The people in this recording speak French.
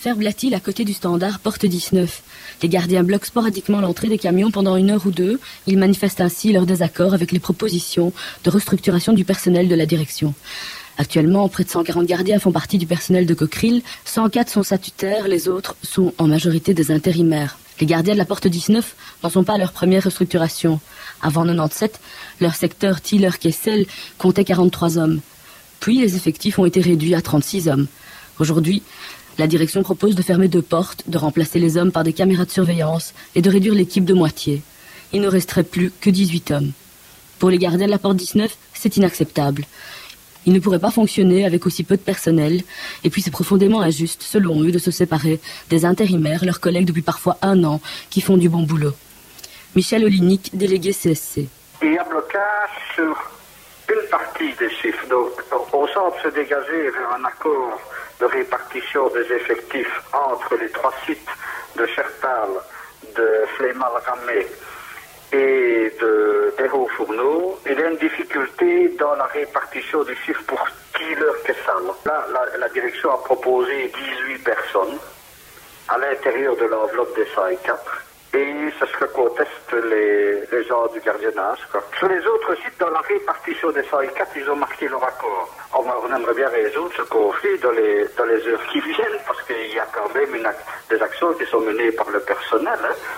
Faire Blatil, à côté du standard, porte 19. Les gardiens bloquent sporadiquement l'entrée des camions pendant une heure ou deux. Ils manifestent ainsi leur désaccord avec les propositions de restructuration du personnel de la direction. Actuellement, près de 140 gardiens font partie du personnel de Cockerill. 104 sont statutaires, les autres sont en majorité des intérimaires. Les gardiens de la porte 19 n'en sont pas à leur première restructuration. Avant 97, leur secteur Tiller-Kessel comptait 43 hommes. Puis les effectifs ont été réduits à 36 hommes. Aujourd'hui, la direction propose de fermer deux portes, de remplacer les hommes par des caméras de surveillance et de réduire l'équipe de moitié. Il ne resterait plus que 18 hommes. Pour les gardiens de la porte 19, c'est inacceptable. Ils ne pourraient pas fonctionner avec aussi peu de personnel, et puis c'est profondément injuste, selon eux, de se séparer des intérimaires, leurs collègues depuis parfois un an, qui font du bon boulot. Michel Olinick, délégué CSC. Il y a blocage sur une partie des chiffres. Donc, on semble se dégager vers un accord de répartition des effectifs entre les trois sites de Chertal, de Flémal-Ramé et de d'Hérault Fourneau, il y a une difficulté dans la répartition des chiffres pour Killer Kessal. Là, la, la, direction a proposé 18 personnes à l'intérieur de l'enveloppe des 104 et c'est ce que contestent les, gens du gardiennage. Sur les autres sites, dans la répartition des 104, ils ont marqué leur accord. On, aimerait bien résoudre ce conflit dans les, heures qui viennent parce qu'il y a quand même des actions qui sont menées par le personnel. Hein.